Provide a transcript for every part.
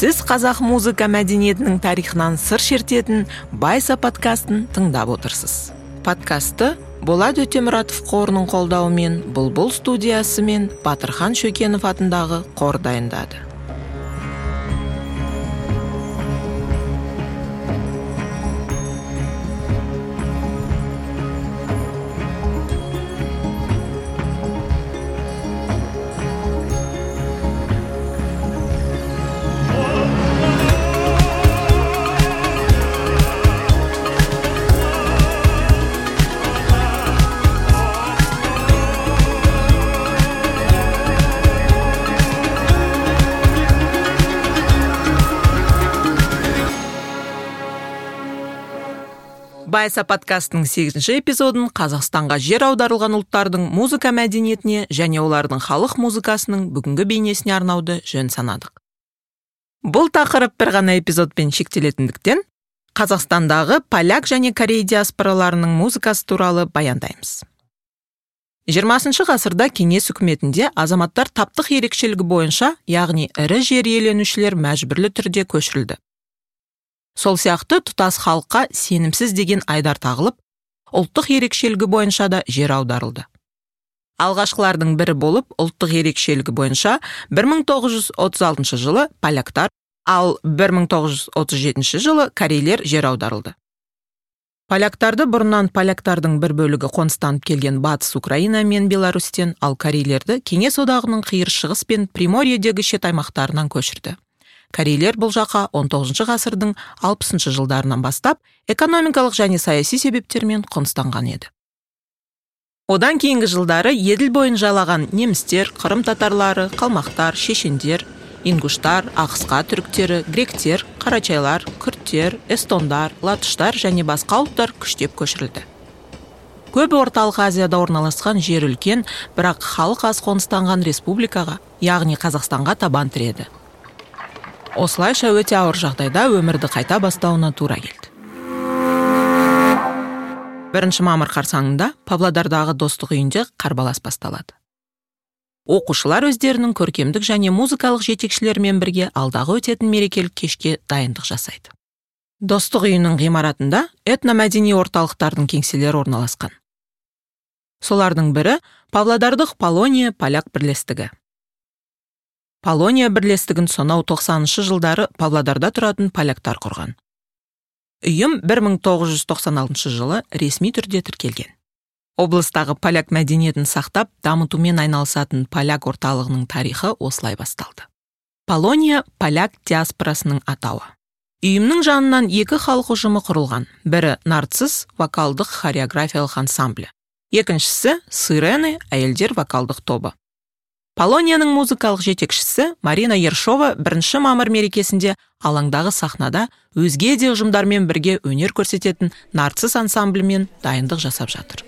сіз қазақ музыка мәдениетінің тарихынан сыр шертетін байса подкастын тыңдап отырсыз. Подкасты болат өтемұратов қорының қолдауымен бұлбұл студиясы мен батырхан шөкенов атындағы қор дайындады. Байса подкастының сегізінші эпизодын қазақстанға жер аударылған ұлттардың музыка мәдениетіне және олардың халық музыкасының бүгінгі бейнесіне арнауды жөн санадық. Бұл тақырып бір ғана эпизодпен шектелетіндіктен қазақстандағы поляк және корей диаспораларының музыкасы туралы баяндаймыз. Жиырмасыншы ғасырда кеңес үкіметінде азаматтар таптық ерекшелігі бойынша яғни ірі жер иеленушілер мәжбүрлі түрде көшірілді. Сол сияқты тұтас халыққа сенімсіз деген айдар тағылып ұлттық ерекшелігі бойынша да жер аударылды. Алғашқылардың бірі болып ұлттық ерекшелігі бойынша 1936 жылы поляктар ал 1937 жылы корейлер жер аударылды. Поляктарды бұрыннан поляктардың бір бөлігі қоныстанып келген батыс украина мен беларусьтен ал корейлерді кеңес одағының қиыр шығыс пен приморьедегі шет аймақтарынан көшірді. Корейлер бұл жаққа 19 ғасырдың 60 жылдарынан бастап экономикалық және саяси себептермен қоныстанған еді. Одан кейінгі жылдары еділ бойын жайлаған немістер қырым татарлары қалмақтар шешендер ингуштар ақысқа түріктері гректер қарачайлар күрттер эстондар латыштар және басқа ұлттар күштеп көшірілді. Көбі орталық азияда орналасқан жер үлкен бірақ халық аз қоныстанған республикаға яғни қазақстанға табан тіреді. Осылайша өте ауыр жағдайда өмірді қайта бастауына тура келді. Бірінші мамыр қарсаңында павлодардағы достық үйінде қарбалас басталады. Оқушылар өздерінің көркемдік және музыкалық жетекшілерімен бірге алдағы өтетін мерекелік кешке дайындық жасайды. Достық үйінің ғимаратында этномәдени орталықтардың кеңселері орналасқан. Солардың бірі павлодарлық полония поляк бірлестігі. Полония бірлестігін сонау 90 жылдары павлодарда тұратын поляктар құрған. Ұйым 1996 жылы ресми түрде тіркелген. Облыстағы поляк мәдениетін сақтап дамытумен айналысатын поляк орталығының тарихы осылай басталды. Полония поляк диаспорасының атауы. Ұйымның жанынан екі халық ұжымы құрылған. Бірі нарцисс вокалдық хореографиялық ансамблі. Екіншісі сирены әйелдер вокалдық тобы. Полонияның музыкалық жетекшісі марина ершова бірінші мамыр мерекесінде алаңдағы сахнада өзге де ұжымдармен бірге өнер көрсететін нарцисс ансамблімен дайындық жасап жатыр.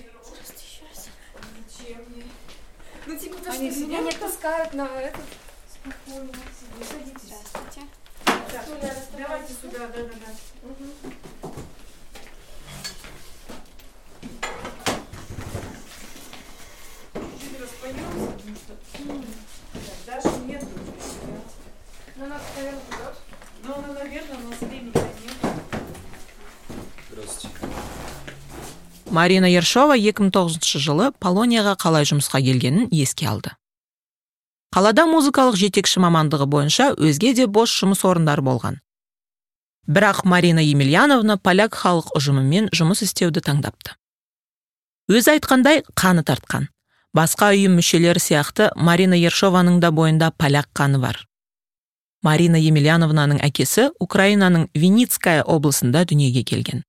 Марина ершова 2009 жылы полонияға қалай жұмысқа келгенін еске алды. Қалада музыкалық жетекші мамандығы бойынша өзге де бос жұмыс орындары болған. Бірақ марина емельяновна поляк халық ұжымымен жұмыс істеуді таңдапты. Өзі айтқандай қаны тартқан. Басқа ұйым мүшелері сияқты марина ершованың да бойында поляк қаны бар. Марина емельяновнаның әкесі украинаның виницкая облысында дүниеге келген.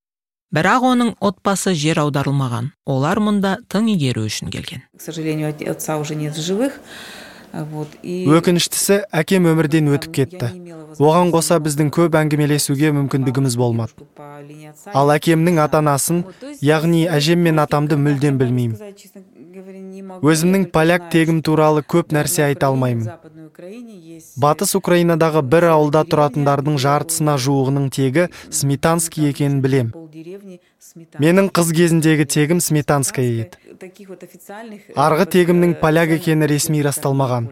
Бірақ оның отбасы жер аударылмаған. Олар мұнда тың игеру үшін келген. К сожалению отца уже нет в живых. Өкініштісі әкем өмірден өтіп кетті. оған қоса біздің көп әңгімелесуге мүмкіндігіміз болмады. ал әкемнің ата анасын яғни әжем мен атамды мүлдем білмеймін. Өзімнің поляк тегім туралы көп нәрсе айта алмаймын. Батыс украинадағы бір ауылда тұратындардың жартысына жуығының тегі сметанский екенін білем. Менің қыз кезіндегі тегім сметанская еді. Арғы тегімнің поляк екені ресми расталмаған.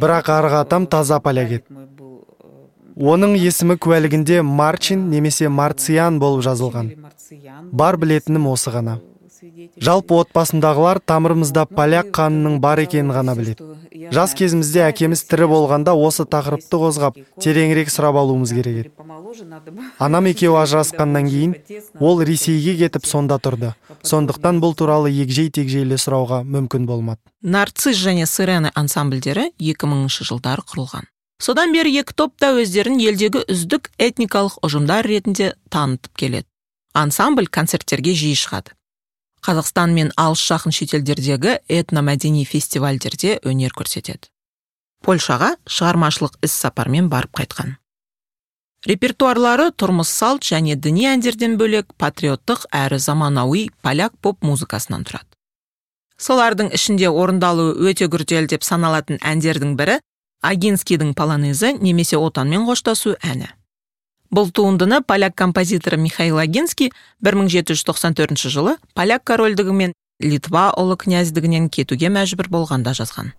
Бірақ арғы атам таза поляк еді. Оның есімі куәлігінде марчин немесе марциан болып жазылған. Бар білетінім осы ғана. Жалпы отбасымдағылар тамырымызда поляк қанының бар екенін ғана біледі. Жас кезімізде әкеміз тірі болғанда осы тақырыпты қозғап тереңірек сұрап алуымыз керек еді. анам екеуі ажырасқаннан кейін ол ресейге кетіп сонда тұрды. Сондықтан бұл туралы егжей тегжейлі сұрауға мүмкін болмады. Нарцисс және сирены ансамбльдері 2000 жылдары құрылған. Содан бері екі топ та өздерін елдегі үздік этникалық ұжымдар ретінде танытып келеді. Ансамбль концерттерге жиі шығады. Қазақстан мен алыс жақын шетелдердегі этномәдени фестивальдерде өнер көрсетеді. Польшаға шығармашылық іс сапармен барып қайтқан. Репертуарлары тұрмыс салт және діни әндерден бөлек патриоттық әрі заманауи поляк поп музыкасынан тұрады. Солардың ішінде орындалуы өте күрделі деп саналатын әндердің бірі агинскийдің полонезі немесе отанмен қоштасу әні. Бұл туындыны поляк композиторы михаил агинский 1794 жылы поляк корольдігі мен литва ұлы князьдігінен кетуге мәжбүр болғанда жазған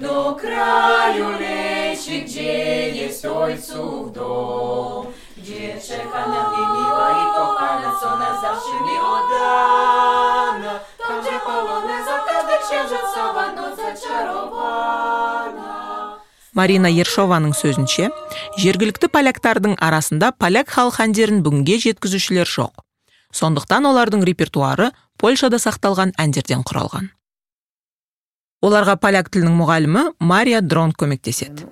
до краю лечить, где есть. Марина ершованың сөзінше жергілікті поляктардың арасында поляк халық әндерін бүгінге жеткізушілер жоқ. Сондықтан олардың репертуары польшада сақталған әндерден құралған. Оларға поляк тілінің мұғалімі мария дрон көмектеседі.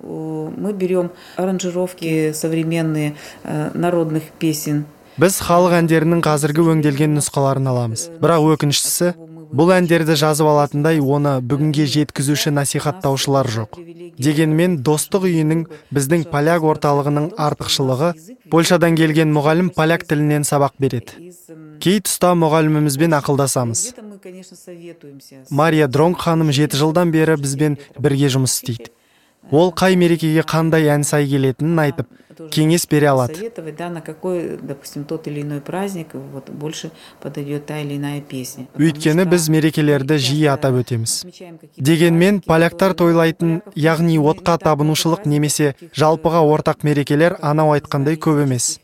Мы берем аранжировки современные э, народных песен. біз халық әндерінің қазіргі өңделген нұсқаларын аламыз. Бірақ өкініштісі бұл әндерді жазып алатындай оны бүгінге жеткізуші насихаттаушылар жоқ. Дегенмен достық үйінің біздің поляк орталығының артықшылығы польшадан келген мұғалім поляк тілінен сабақ береді. Кей тұста мұғалімімізбен ақылдасамыз. Мария дронг ханым жеті жылдан бері бізбен бірге жұмыс істейді. Ол қай мерекеге қандай ән сай келетінін айтып кеңес бере алады. Советовать, да, на какой, допустим, тот или иной праздник вот, больше подойдет та или иная песня. Өйткені біз мерекелерді жиі атап өтеміз. дегенмен поляктар тойлайтын яғни отқа табынушылық немесе жалпыға ортақ мерекелер анау айтқандай көп емес.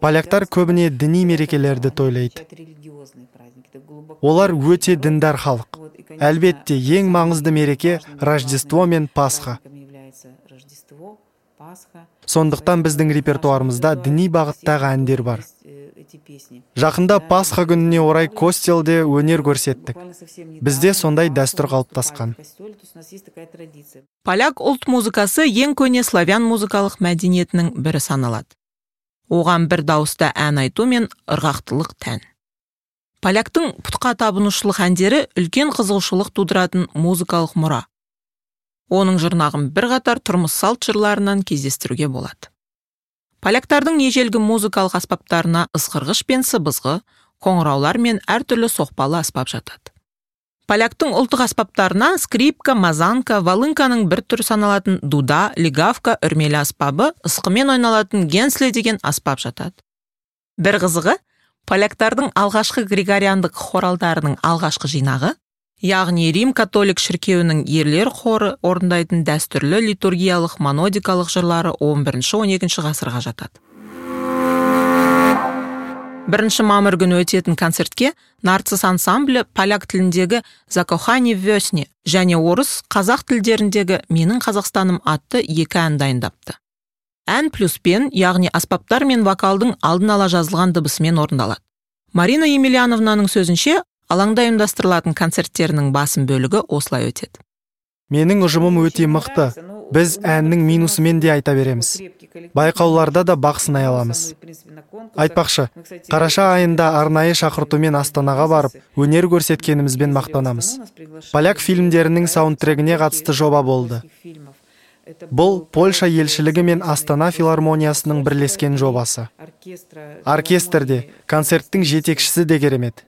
поляктар көбіне діни мерекелерді тойлайды. олар өте діндар халық. Әлбетте ең маңызды мереке рождество мен пасха праздником является Рождество, Пасха. Сондықтан біздің репертуарымызда діни бағыттағы әндер бар. Жақында пасха күніне орай костелде өнер көрсеттік. Бізде сондай дәстүр қалыптасқан. поляк ұлт музыкасы ең көне славян музыкалық мәдениетінің бірі саналады. Оған бір дауыста ән айту мен ырғақтылық тән. Поляктың пұтқа табынушылық әндері үлкен қызығушылық тудыратын музыкалық мұра. Оның жұрнағын бірқатар тұрмыс салт жырларынан кездестіруге болады. Поляктардың ежелгі музыкалық аспаптарына ысқырғыш пен сыбызғы қоңыраулар мен әртүрлі соқпалы аспап жатады. Поляктың ұлттық аспаптарына скрипка мазанка волынканың бір түрі саналатын дуда лигавка үрмелі аспабы ысқымен ойналатын генсле деген аспап жатады. Бір қызығы поляктардың алғашқы григориандық хоралдарының алғашқы жинағы яғни рим католик шіркеуінің ерлер хоры орындайтын дәстүрлі литургиялық монодикалық жырлары 11-12 ғасырға жатады. Бірінші мамыр күні өтетін концертке нарцисс ансамблі поляк тіліндегі закохани весне және орыс қазақ тілдеріндегі менің қазақстаным атты екі ән дайындапты. Ән плюс пен яғни аспаптар мен вокалдың алдын ала жазылған дыбысымен орындалады. Марина емельяновнаның сөзінше алаңда ұйымдастырылатын концерттерінің басым бөлігі осылай өтеді. Менің ұжымым өте мықты. Біз әннің минусымен де айта береміз. Байқауларда да бақ сынай аламыз. Айтпақшы қараша айында арнайы шақыртумен астанаға барып өнер көрсеткенімізбен мақтанамыз. Поляк фильмдерінің саундтрегіне қатысты жоба болды. Бұл польша елшілігі мен астана филармониясының бірлескен жобасы. Оркестрде концерттің жетекшісі де керемет.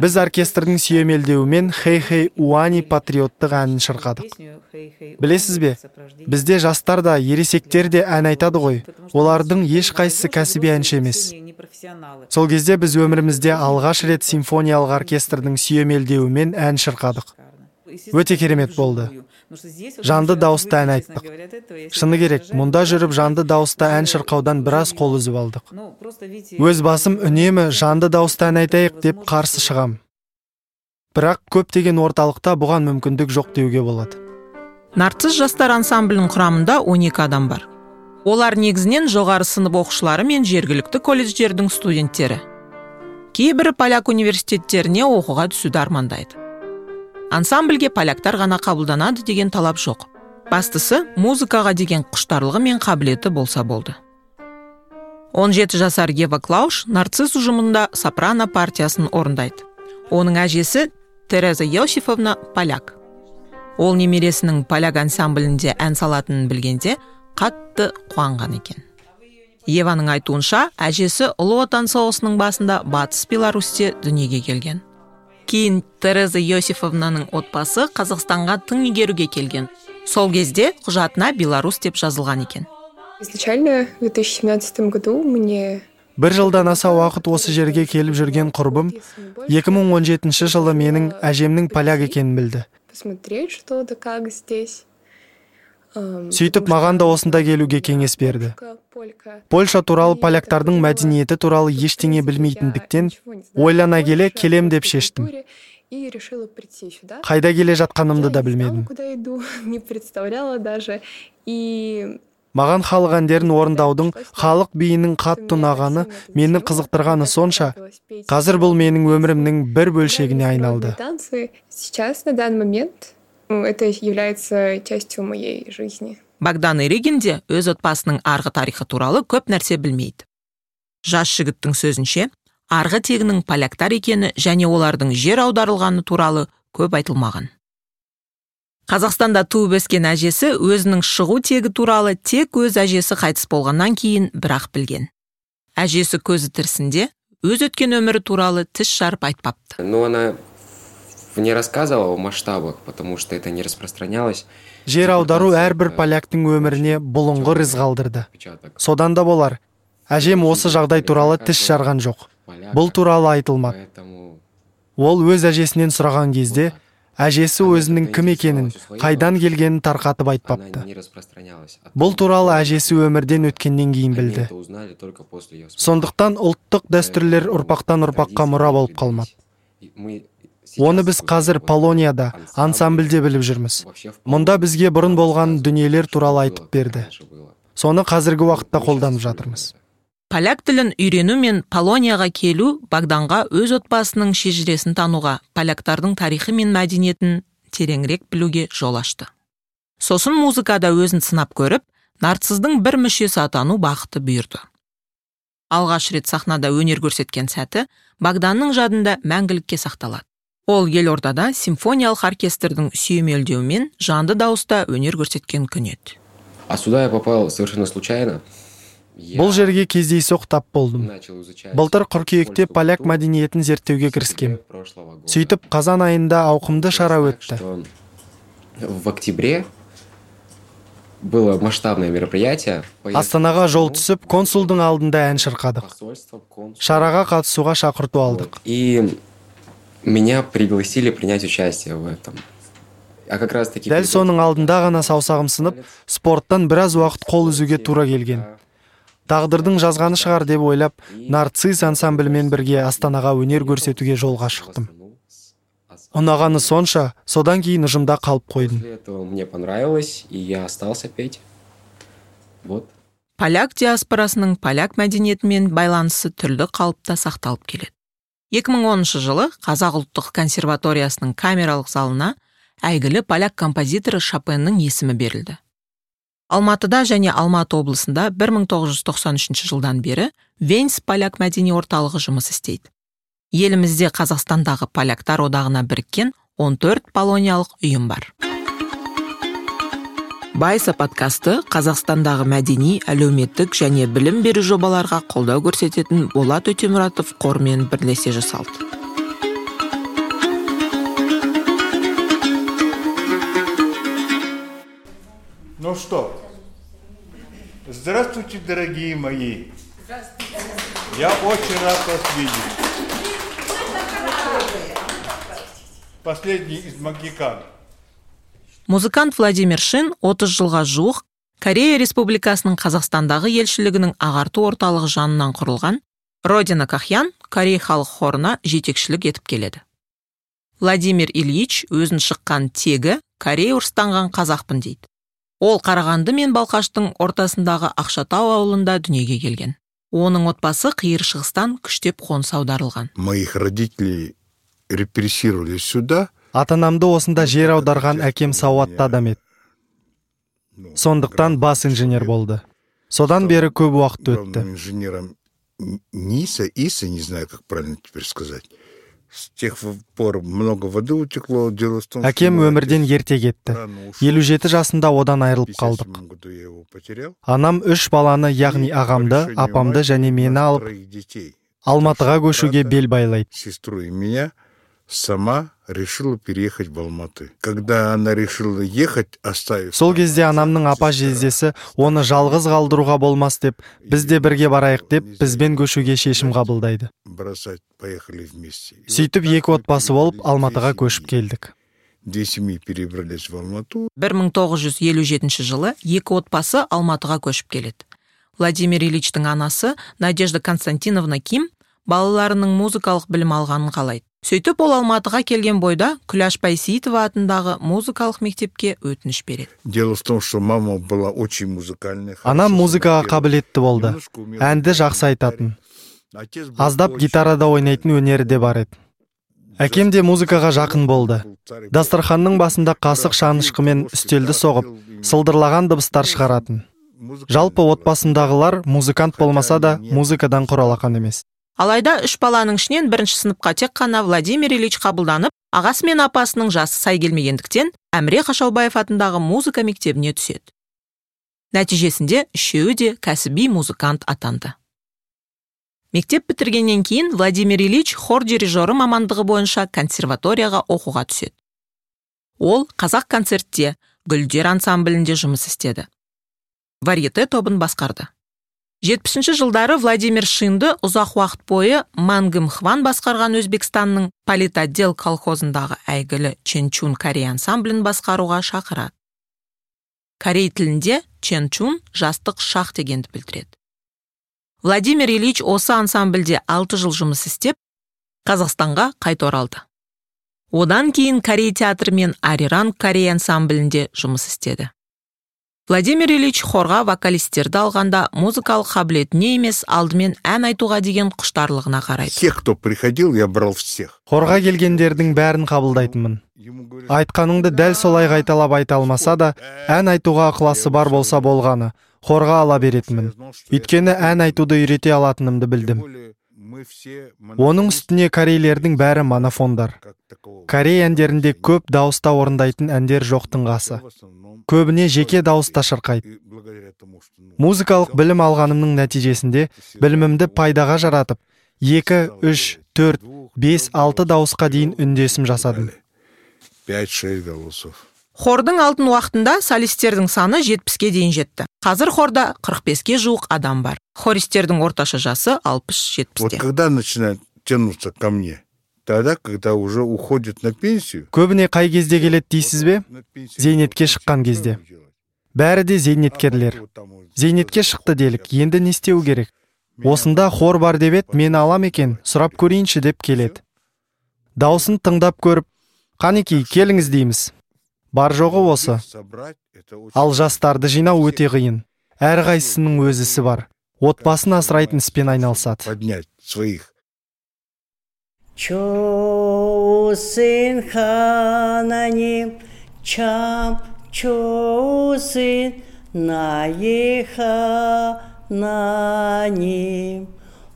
Біз оркестрдің сүйемелдеуімен хей хей уани патриоттық әнін шырқадық. Білесіз бе бізде жастар да ересектер де ән айтады ғой. Олардың ешқайсысы кәсіби әнші емес. сол кезде біз өмірімізде алғаш рет симфониялық оркестрдің сүйемелдеуімен ән шырқадық. Өте керемет болды. Жанды дауысты ән айттық. шыны керек мұнда жүріп жанды дауысты ән шырқаудан біраз қол үзіп алдық. Өз басым үнемі жанды дауысты ән айтайық деп қарсы шығам. Бірақ көптеген орталықта бұған мүмкіндік жоқ деуге болады. Нарцисс жастар ансамблінің құрамында 12 адам бар. Олар негізінен жоғары сынып оқушылары мен жергілікті колледждердің студенттері. Кейбірі поляк университеттеріне оқуға түсуді армандайды. Ансамбльге поляктар ғана қабылданады деген талап жоқ. Бастысы музыкаға деген құштарлығы мен қабілеті болса болды. 17 жасар ева клауш нарцисс ұжымында сопрано партиясын орындайды. Оның әжесі тереза йосифовна поляк. Ол немересінің поляк ансамблінде ән салатынын білгенде қатты қуанған екен. Еваның айтуынша әжесі ұлы отан соғысының басында батыс беларусьте дүниеге келген. Кейін тереза йосифовнаның отбасы қазақстанға тың игеруге келген. Сол кезде құжатына беларусь деп жазылған екен. Изначально в 2017 году мне бір жылдан аса уақыт осы жерге келіп жүрген құрбым 2017 жылы менің әжемнің поляк екенін білді. посмотреть что да как здесь. Сөйтіп маған да осында келуге кеңес берді. польша туралы поляктардың мәдениеті туралы ештеңе білмейтіндіктен ойлана келе келем деп шештім. қайда келе жатқанымды да білмедім. не представляла даже. И маған халық әндерін орындаудың халық биінің қатты ұнағаны мені қызықтырғаны сонша. қазір бұл менің өмірімнің бір бөлшегіне айналды. сейчас на данный момент это является частью моей жизни. Богдан иригин де өз отбасының арғы тарихы туралы көп нәрсе білмейді. Жас жігіттің сөзінше арғы тегінің поляктар екені және олардың жер аударылғаны туралы көп айтылмаған. Қазақстанда туып өскен әжесі өзінің шығу тегі туралы тек өз әжесі қайтыс болғаннан кейін бірақ білген. Әжесі көзі тірісінде өз өткен өмірі туралы тіс жарып айтпапты. Не рассказывал о масштабах, потому что это не распространялось. Жер аудару әрбір поляктың өміріне бұлыңғыр із қалдырды. Содан да болар, әжем осы жағдай туралы тіс жарған жоқ. Бұл туралы айтылмады. Ол өз әжесінен сұраған кезде, әжесі өзінің кім екенін, қайдан келгенін тарқатып айтпапты. Бұл туралы әжесі өмірден өткеннен кейін білді. Сондықтан ұлттық дәстүрлер ұрпақтан ұрпаққа мұра болып қалмады оны біз қазір полонияда ансамбльде біліп жүрміз. Мұнда бізге бұрын болған дүниелер туралы айтып берді. Соны қазіргі уақытта қолданып жатырмыз. Поляк тілін үйрену мен полонияға келу богданға өз отбасының шежіресін тануға поляктардың тарихы мен мәдениетін тереңірек білуге жол ашты. Сосын музыкада өзін сынап көріп нарцисстың бір мүшесі атану бақыты бұйырды. Алғаш рет сахнада өнер көрсеткен сәті богданның жадында мәңгілікке сақталады. Ол елордада симфониялық оркестрдің сүйемелдеуімен жанды дауыста өнер көрсеткен күн еді. А сюда я попал совершенно случайно. Бұл жерге кездейсоқ тап болдым. былтыр қыркүйекте поляк мәдениетін зерттеуге кіріскем. сөйтіп қазан айында ауқымды шара өтті. в октябре было масштабное мероприятие. Астанаға жол түсіп консулдың алдында ән шырқадық. Шараға қатысуға шақырту алдық. И меня пригласили принять участие в этом. А как раз таки дәл соның алдында ғана саусағым сынып спорттан біраз уақыт қол үзуге тура келген. Тағдырдың жазғаны шығар деп ойлап нарцисс ансамблімен бірге астанаға өнер көрсетуге жолға шықтым. Ұнағаны сонша содан кейін ұжымда қалып қойдым. Мне понравилось и я остался петь. Вот. Поляк диаспорасының поляк мәдениетімен байланысы түрлі қалыпта сақталып келеді. 2010 жылы қазақ ұлттық консерваториясының камералық залына әйгілі поляк композиторы шопеннің есімі берілді. Алматыда және алматы облысында 1993 жылдан бері венс поляк мәдени орталығы жұмыс істейді. Елімізде қазақстандағы поляктар одағына біріккен 14 полониялық ұйым бар. байса подкасты қазақстандағы мәдени әлеуметтік және білім беру жобаларға қолдау көрсететін болат өтемұратов қорымен бірлесе жасалды. Ну что? Здравствуйте дорогие мои. Я очень рад вас видеть. Последний из магикан. Музыкант владимир шин 30 жылға жуық корея республикасының қазақстандағы елшілігінің ағарту орталығы жанынан құрылған родина кахян корей халық хорына жетекшілік етіп келеді. Владимир ильич өзін шыққан тегі корей орыстанған қазақпын дейді. Ол қарағанды мен балқаштың ортасындағы ақшатау ауылында дүниеге келген. Оның отбасы қиыр шығыстан күштеп қоныс аударылған. Моих родителей репрессировали сюда. Ата анамды осында жер аударған әкем сауатты адам еді. Сондықтан бас инженер болды. Содан бері көп уақыт өтті. Инженером НИСа, ИСа, не знаю, как правильно теперь сказать. С тех пор много воды утекло. Дело в том, әкем өмірден ерте кетті. Елу жеті жасында одан айырылып қалдық. 57 году я его потерял. анам үш баланы яғни ағамды апамды және мені алып алматыға көшуге бел байлайды. Сестру и меня сама решила переехать в Алматы. Когда она решила ехать, оставив... сол кезде анамның апа жездесі оны жалғыз қалдыруға болмас деп біз де бірге барайық деп бізбен көшуге шешім қабылдайды Бросать, поехали вместе. Сөйтіп екі отбасы болып алматыға көшіп келдік Две семьи перебрались в Алмату. 1957 жылы екі отбасы алматыға көшіп келеді владимир ильичтің анасы надежда константиновна ким балаларының музыкалық білім алғанын қалайды сөйтіп ол алматыға келген бойда күләш байсейітова атындағы музыкалық мектепке өтініш береді. Дело в том, что мама была очень музыкальная. анам музыкаға қабілетті болды. Әнді жақсы айтатын. Аздап гитарада ойнайтын өнері де бар еді. Әкем де музыкаға жақын болды. дастарханның басында қасық шанышқымен үстелді соғып сылдырлаған дыбыстар шығаратын. Жалпы отбасымдағылар музыкант болмаса да музыкадан құр алақан емес. Алайда үш баланың ішінен бірінші сыныпқа тек қана владимир ильич қабылданып ағасы мен апасының жасы сай келмегендіктен әміре қашаубаев атындағы музыка мектебіне түседі. Нәтижесінде үшеуі де кәсіби музыкант атанды. Мектеп бітіргеннен кейін владимир ильич хор дирижері мамандығы бойынша консерваторияға оқуға түседі. Ол қазақ концертте гүлдер ансамблінде жұмыс істеді. Варьете тобын басқарды. Жетпісінші жылдары владимир шинды ұзақ уақыт бойы мангым хван басқарған өзбекстанның политотдел колхозындағы әйгілі ченчун корей ансамблін басқаруға шақырады. Корей тілінде ченчун жастық шақ дегенді білдіреді. Владимир ильич осы ансамбльде алты жыл жұмыс істеп қазақстанға қайта оралды. Одан кейін корей театры мен ариранг корей ансамблінде жұмыс істеді. Владимир ильич хорға вокалистерді алғанда музыкалық қабілетіне емес алдымен ән айтуға деген құштарлығына қарайды. Тех, кто приходил, я брал всех. хорға келгендердің бәрін қабылдайтынмын. Айтқаныңды дәл солай қайталап айта алмаса да ән айтуға ықыласы бар болса болғаны хорға ала беретінмін. Өйткені ән айтуды үйрете алатынымды білдім. Оның үстіне корейлердің бәрі такового. корей әндерінде көп дауыста орындайтын әндер жоқтың қасы. көбіне жеке дауыста шырқайды музыкалық білім алғанымның нәтижесінде білімімді пайдаға жаратып екі үш төрт бес алты дауысқа дейін үндесім жасадым. пять-шесть голосов. Хордың алтын уақытында солистердің саны жетпіске дейін жетті. Қазір хорда 45-ке жуық адам бар. Хористердің орташа жасы 60 Вот жетпісте когда начинают тянуться ко мне? Тогда, когда уже уходят на пенсию. көбіне қай кезде келеді дейсіз бе? зейнетке шыққан кезде. бәрі де зейнеткерлер. Вот вот зейнетке шықты делік. енді не істеу керек? Осында хор бар деп еді мені алам екен сұрап көрейінші деп келеді. Дауысын тыңдап көріп қанекей келіңіз дейміз бар жоғы осы. ал жастарды жинау өте қиын. Әрқайсысының өз ісі бар. Отбасын асырайтын іспен айналысады. Поднять своих. Чоусын хананим чам чоусын наеха наним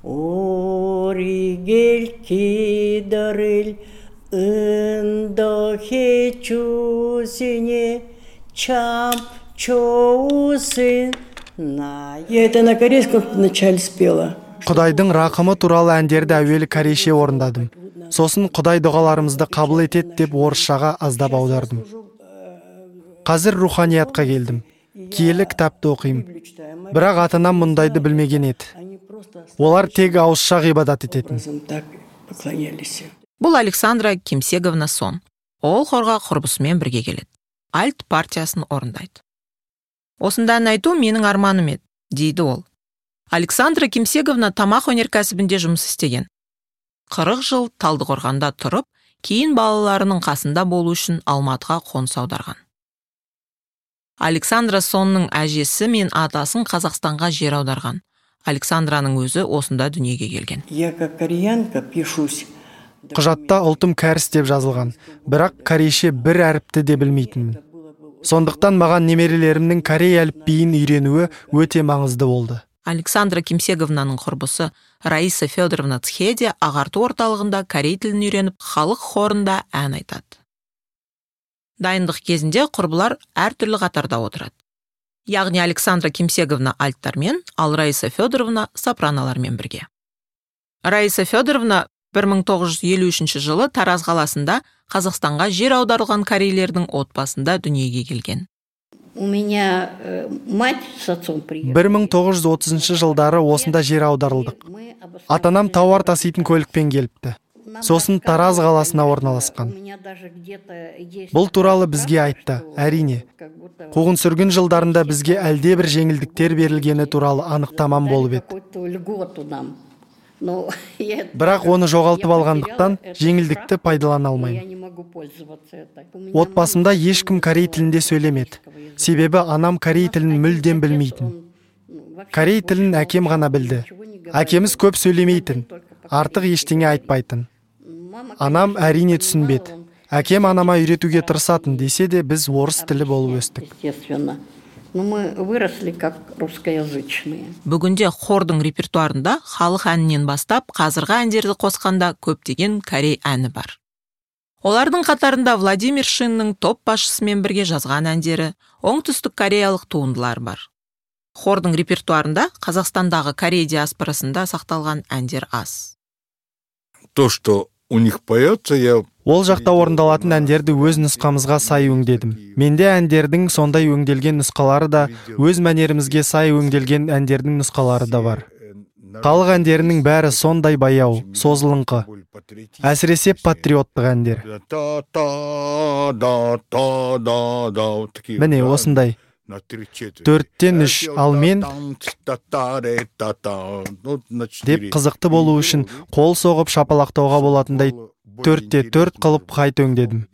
оригел кидорыл ындохе чусине чам чоусын на Я это на корейском вначале спела. құдайдың рақымы туралы әндерді әуелі корейше орындадым. Сосын құдай дұғаларымызды қабыл етеді деп орысшаға аздап аудардым. Қазір руханиятқа келдім. Киелі кітапты оқимын. Бірақ ата анам мұндайды білмеген еді. Олар тек ауызша ғибадат ететін. Бұл александра кимсеговна сон. Ол хорға құрбысымен бірге келеді. Альт партиясын ән айту менің арманым еді дейді ол. Александра кимсеговна тамақ өнеркәсібінде жұмыс істеген. Қырық жыл талдықорғанда тұрып кейін балаларының қасында болу үшін алматыға қоныс аударған. Александра сонның әжесі мен атасын қазақстанға жер аударған. Александраның өзі осында дүниеге келген. Я как кореянка пишусь. Құжатта ұлтым кәріс деп жазылған. Бірақ корейше бір әріпті де білмейтінмін. Сондықтан маған немерелерімнің корей әліпбиін үйренуі өте маңызды болды. Александра кимсеговнаның құрбысы раиса федоровна цхеде ағарту орталығында корей тілін үйреніп халық хорында ән айтады. Дайындық кезінде құрбылар әртүрлі қатарда отырады. Яғни александра кимсеговна альттармен ал раиса федоровна сопраналармен бірге. Раиса федоровна 1953 жылы тараз қаласында қазақстанға жер аударылған корейлердің отбасында дүниеге келген. У меня э, мать с отцом приехали. 1930 жылдары осында жер аударылдық. Ата анам тауар таситын көлікпен келіпті. Сосын тараз қаласына орналасқан. бұл туралы бізге айтты. әрине қуғын сүргін жылдарында бізге әлдебір жеңілдіктер берілгені туралы анықтамам болып еді. бірақ оны жоғалтып алғандықтан жеңілдікті пайдалана алмаймын. отбасымда ешкім корей тілінде сөйлемеді. себебі анам корей тілін мүлдем білмейтін. корей тілін әкем ғана білді. әкеміз көп сөйлемейтін. артық ештеңе айтпайтын. Анам әрине түсінбеді. әкем анама үйретуге тырысатын десе де біз орыс тілі болып өстік. Естественно. Но мы выросли как русскоязычные. бүгінде хордың репертуарында халық әнінен бастап қазіргі әндерді қосқанда көптеген корей әні бар. Олардың қатарында владимир шиннің топ басшысымен бірге жазған әндері оңтүстік кореялық туындылар бар. Хордың репертуарында қазақстандағы корей диаспорасында сақталған әндер аз. То, что у них поется, я ол жақта орындалатын әндерді өз нұсқамызға сай өңдедім. Менде әндердің сондай өңделген нұсқалары да өз мәнерімізге сай өңделген әндердің нұсқалары да бар. Халық әндерінің бәрі сондай баяу созылыңқы. Әсіресе патриоттық әндер. Міне осындай. Төрттен үш ал мен деп қызықты болу үшін қол соғып шапалақтауға болатындай төртте төрт қылып қайта өңдедім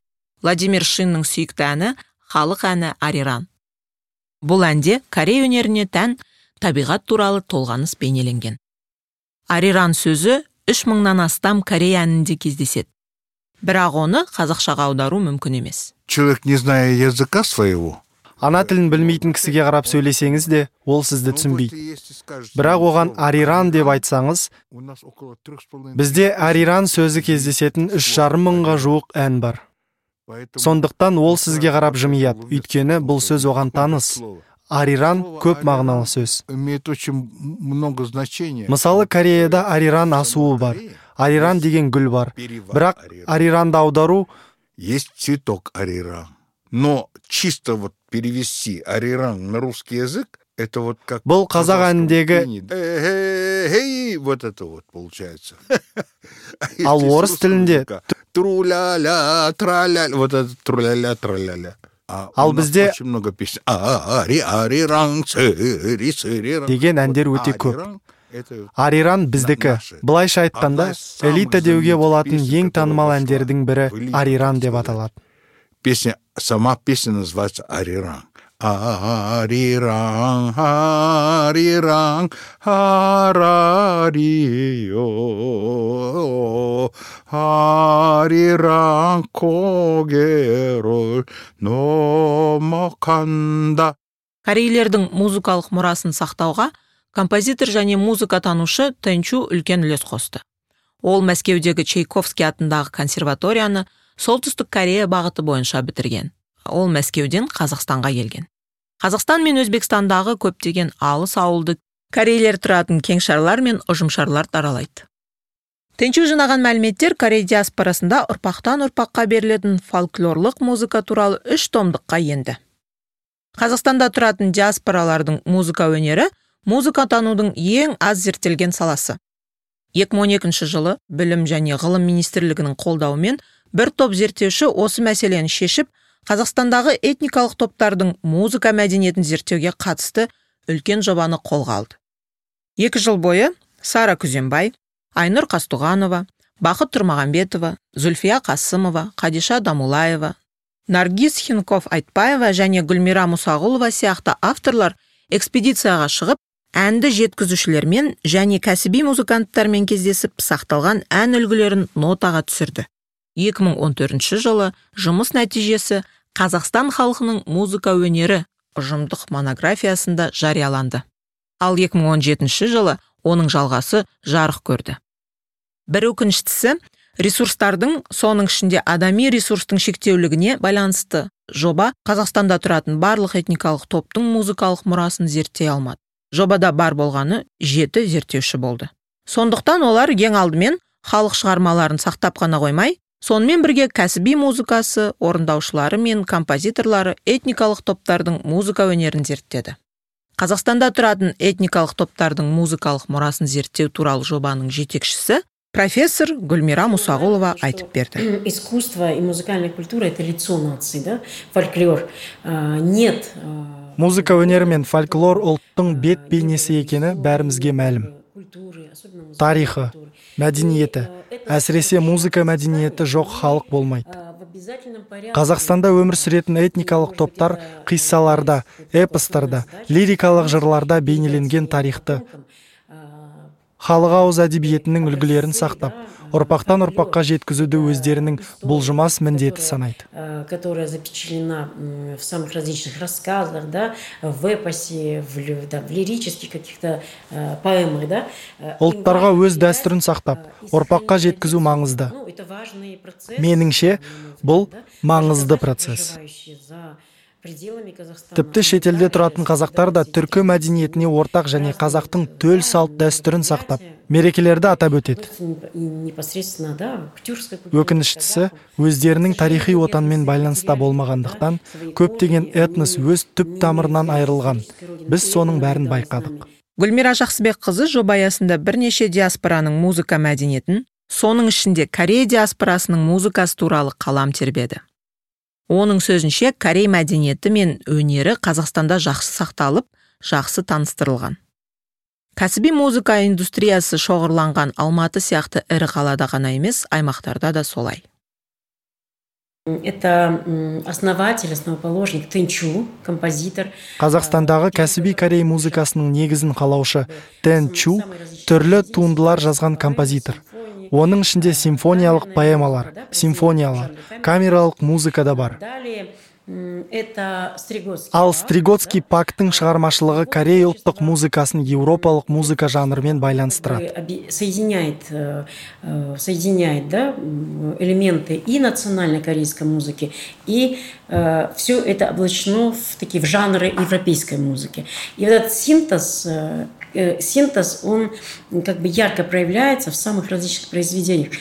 владимир шиннің сүйікті әні халық әні ариран. Бұл әнде корей өнеріне тән табиғат туралы толғаныс бейнеленген. Ариран сөзі үш мыңнан астам корей әнінде кездеседі. Бірақ оны қазақшаға аудару мүмкін емес. Человек, не зная языка своего, ана тілін білмейтін кісіге қарап сөйлесеңіз де ол сізді түсінбейді. бірақ оған ариран деп айтсаңыз бізде ариран сөзі кездесетін үш жарым мыңға жуық ән бар. сондықтан ол сізге қарап жымияды өйткені бұл сөз оған таныс. ариран көп мағыналы сөз. имеет очень много значения. мысалы кореяда ариран асуы бар ариран деген гүл бар. бірақ ариранды аудару Есть цветок ариран. Но чисто вот перевести ариран на русский язык, это вот как... Бұл в қазақ әніндегі-. Э-э-э-эй, вот это вот получается. А Ал орыс тілінде Тру-ля-ля, тра-ля, вот это тру-ля-ля, тра-ля-ля. А Ал бізде- очень много песен. Ари, ариран, цыри, цыри. деген әндер өте көп ариран біздікі былайша айтқанда элита деуге болатын ең танымал әндердің бірі ариран деп аталады Песня, сама песня называется «Ариранг». Ариран, ариранг, арарио, ариранг, когероль, номоканда. Корейлердің музыкалық мұрасын сақтауға композитор және музыка танушы Тэнчу үлкен үлес қосты. Ол Мәскеудегі Чайковский атындағы консерваторияны солтүстік корея бағыты бойынша бітірген. Ол мәскеуден қазақстанға келген. Қазақстан мен өзбекстандағы көптеген алыс ауылды корейлер тұратын кеңшарлар мен ұжымшарлар аралайды тэнчу жинаған мәліметтер корей диаспорасында ұрпақтан ұрпаққа берілетін фольклорлық музыка туралы үш томдыққа енді. Қазақстанда тұратын диаспоралардың музыка өнері музыка танудың ең аз зерттелген саласы. 2012 жылы білім және ғылым министрлігінің қолдауымен бір топ зерттеуші осы мәселені шешіп қазақстандағы этникалық топтардың музыка мәдениетін зерттеуге қатысты үлкен жобаны қолға алды. Екі жыл бойы сара күзембай айнұр қазтуғанова бақыт тұрмағанбетова зүлфия қасымова қадиша дамулаева наргиз хинков айтбаева және гүлмира мұсағұлова сияқты авторлар экспедицияға шығып әнді жеткізушілермен және кәсіби музыканттармен кездесіп сақталған ән үлгілерін нотаға түсірді. 2014 жылы жұмыс нәтижесі қазақстан халқының музыка өнері ұжымдық монографиясында жарияланды. Ал 2017 жылы оның жалғасы жарық көрді. Бір өкініштісі ресурстардың соның ішінде адами ресурстың шектеулігіне байланысты жоба қазақстанда тұратын барлық этникалық топтың музыкалық мұрасын зерттей алмады. Жобада бар болғаны жеті зерттеуші болды. Сондықтан олар ең алдымен халық шығармаларын сақтап қана қоймай сонымен бірге кәсіби музыкасы орындаушылары мен композиторлары этникалық топтардың музыка өнерін зерттеді. Қазақстанда тұратын этникалық топтардың музыкалық мұрасын зерттеу туралы жобаның жетекшісі профессор гүлмира мұсағұлова айтып берді. Искусство и музыкальная культура это лицо нации да? Фольклор. Нет музыка өнері мен фольклор ұлттың бет бейнесі екені бәрімізге мәлім. Тарихы мәдениеті. Әсіресе музыка мәдениеті жоқ халық болмайды. қазақстанда өмір сүретін этникалық топтар қиссаларда эпостарда лирикалық жырларда бейнеленген тарихты. халық ауыз әдебиетінің үлгілерін сақтап. Ұрпақтан ұрпаққа жеткізуді өздерінің бұлжымас міндеті санайды. Которая запечатлена в самых различных рассказах да в эпосе в, да, в лирических каких то поэмах да. Ұлттарға өз дәстүрін сақтап ұрпаққа жеткізу маңызды. Меніңше бұл маңызды процесс. тіпті шетелде тұратын қазақтар да түркі мәдениетіне ортақ және қазақтың төл салт дәстүрін сақтап. Мерекелерді атап өтеді. Өкініштісі өздерінің тарихи отанмен байланыста болмағандықтан көптеген этнос өз түп тамырынан айырылған. біз соның бәрін байқадық. гүлмира жақсыбекқызы жоба аясында бірнеше диаспораның музыка мәдениетін соның ішінде корея диаспорасының музыкасы туралы қалам тербеді. Оның сөзінше корей мәдениеті мен өнері қазақстанда жақсы сақталып жақсы таныстырылған. Кәсіби музыка индустриясы шоғырланған алматы сияқты ірі қалада ғана емес аймақтарда да солай. Это основатель основоположник тенчу композитор. Қазақстандағы кәсіби корей музыкасының негізін қалаушы тен чу түрлі туындылар жазған композитор. оның ішінде симфониялық поэмалар симфониялар камералық музыка да бар. Ал стригоцкий пактың шығармашылығы корей ұлттық музыкасын еуропалық музыка жанрымен байланыстырады. Соединяет соединяет да элементы и национальной корейской музыки и все это облачено в такие в жанры европейской музыки. И вот этот синтез синтез, он как бы ярко проявляется в самых различных произведениях.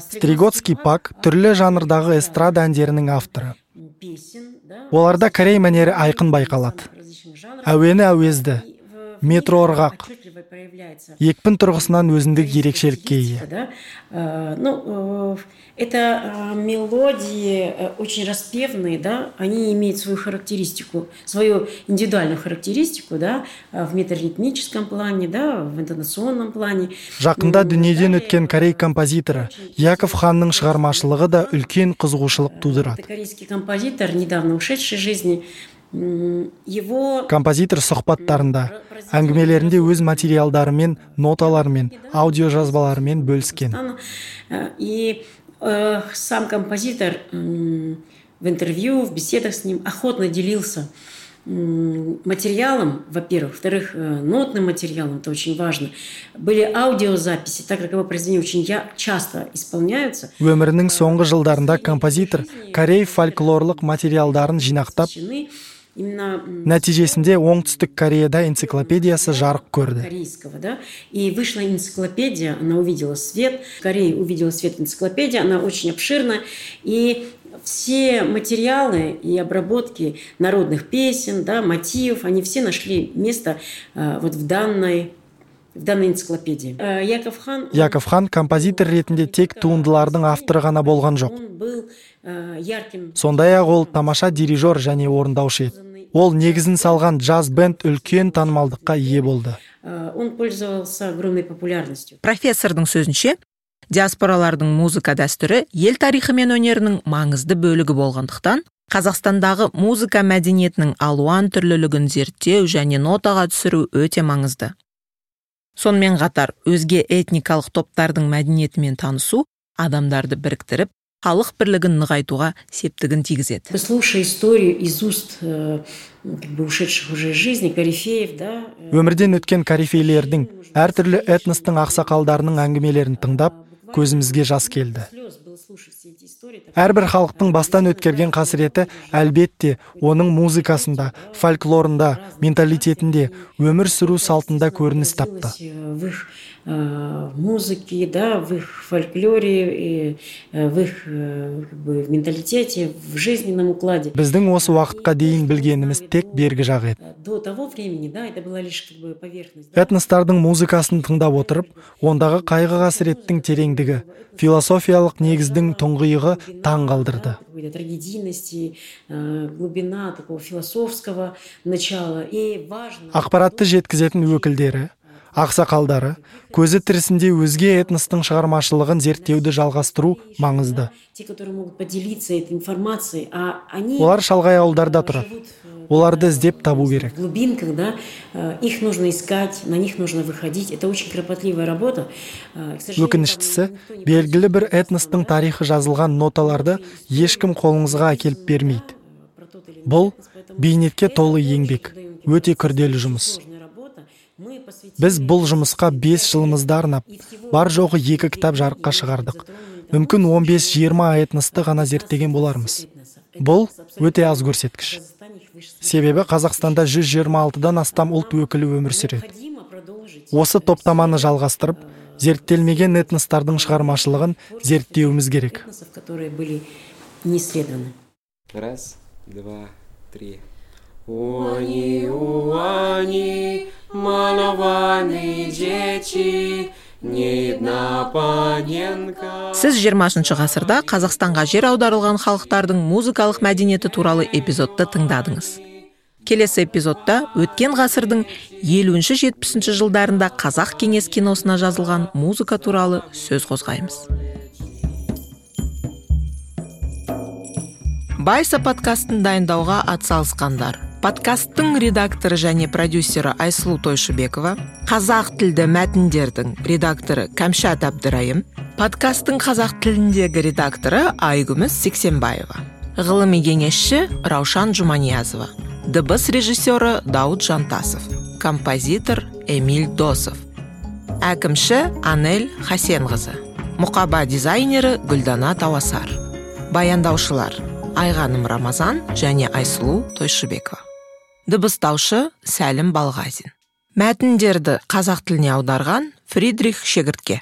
Стригоцкий пак түрлі жанрдағы эстрада әндерінің авторы. Оларда корей мәнері айқын байқалады. Әуені әуезді, метро ырғақ, екпін тұрғысынан өзіндік ерекшелікке ие. ну это мелодии очень распевные да они имеют свою характеристику свою индивидуальную характеристику да в метаритмическом плане да в интонационном плане. Жақында дүниеден өткен корей композиторы. яков ханның шығармашылығы да үлкен қызығушылық тудырады. Корейский композитор недавно ушедший жизни. Его композитор сұхбаттарында әңгімелерінде өз материалдарымен ноталарымен аудиожазбаларымен бөліскен и сам композитор в интервью в беседах с ним охотно делился материалом, во-первых. Во-вторых, нотным материалом, это очень важно. Были аудиозаписи, так как его произведения очень часто исполняются. Өмірінің соңғы жылдарында композитор корей фольклорлық материалдарын жинақтап, нәтижесінде оңтүстік кореяда энциклопедиясы жарық көрді. корейского да? И вышла энциклопедия она увидела свет. В корее увидела свет энциклопедия она очень обширна. И все материалы и обработки народных песен, да, мотивов, они все нашли место э, вот в данной в данной энциклопедии. Э, Яков хан... яков хан композитор ретінде тек туындылардың авторы ғана болған жоқ. Он был э, ярким... сондай ақ ол тамаша дирижер және орындаушы еді. Ол негізін салған джаз бенд үлкен танымалдыққа ие болды э, Он пользовался огромной популярностью. профессордың сөзінше диаспоралардың музыка дәстүрі ел тарихы мен өнерінің маңызды бөлігі болғандықтан қазақстандағы музыка мәдениетінің алуан түрлілігін зерттеу және нотаға түсіру өте маңызды сонымен қатар өзге этникалық топтардың мәдениетімен танысу адамдарды біріктіріп халық бірлігін нығайтуға септігін тигізеді. Слушая историю из уст э, как бы ушедших уже из жизни корифеев, да, э, өмірден өткен корифейлердің әртүрлі этностың ақсақалдарының әңгімелерін тыңдап көзімізге жас келді. әрбір халықтың бастан өткерген қасіреті әлбетте оның музыкасында фольклорында менталитетінде өмір сүру салтында көрініс тапты. э, в э, музыке, да, в их фольклоре, и, э, в их э, как бы, в менталитете, в жизненном укладе. біздің осы уақытқа дейін білгеніміз тек бергі жақ еді До того времени, да, это была лишь как бы поверхность. да. этностардың музыкасын тыңдап отырып ондағы қайғы қасіреттің тереңдігі философиялық негіздің тұңғиығы таң қалдырды трагедийности, глубина такого философского начала. И важно... ақпаратты жеткізетін өкілдері ақсақалдары көзі тірісінде өзге этностың шығармашылығын зерттеуді жалғастыру маңызды олар шалғай ауылдарда тұрады оларды іздеп табу керек глубинках, да, их нужно искать, на них нужно выходить. Это очень кропотливая работа. Өкініштісі белгілі бір этностың тарихи жазылған ноталарды ешкім қолыңызға әкеліп бермейді бұл бейнетке толы еңбек өте күрделі жұмыс сложная работа. Мы посвятили біз бұл жұмысқа бес жылымызды арнап бар жоғы екі кітап жарыққа шығардық. мүмкін 15-20 этносты ғана зерттеген болармыз. бұл өте аз көрсеткіш. Себебі қазақстанда 126-дан астам ұлт өкілі өмір сүреді. осы топтаманы жалғастырып зерттелмеген этностардың шығармашылығын зерттеуіміз керек. этносов, которые были не исследованы. Раз, два, три. Уани, уани, дети, сіз 20 ғасырда қазақстанға жер аударылған халықтардың музыкалық мәдениеті туралы эпизодты тыңдадыңыз. Келесі эпизодта өткен ғасырдың 50-70 жылдарында қазақ кеңес киносына жазылған музыка туралы сөз қозғаймыз. Байса подкастын дайындауға атсалысқандар. Подкасттың редакторы және продюсері айсұлу тойшыбекова қазақ тілді мәтіндердің редакторы кәмшат әбдірайым подкасттың қазақ тіліндегі редакторы айгүміс сексенбаева ғылыми кеңесші раушан жұманиязова дыбыс режиссері дауд жантасов композитор эмиль досов әкімші анель хасенқызы мұқаба дизайнері гүлдана тауасар баяндаушылар айғаным рамазан және айсұлу тойшыбекова. Дыбыстаушы сәлім балғазин. Мәтіндерді қазақ тіліне аударған фридрих шегіртке.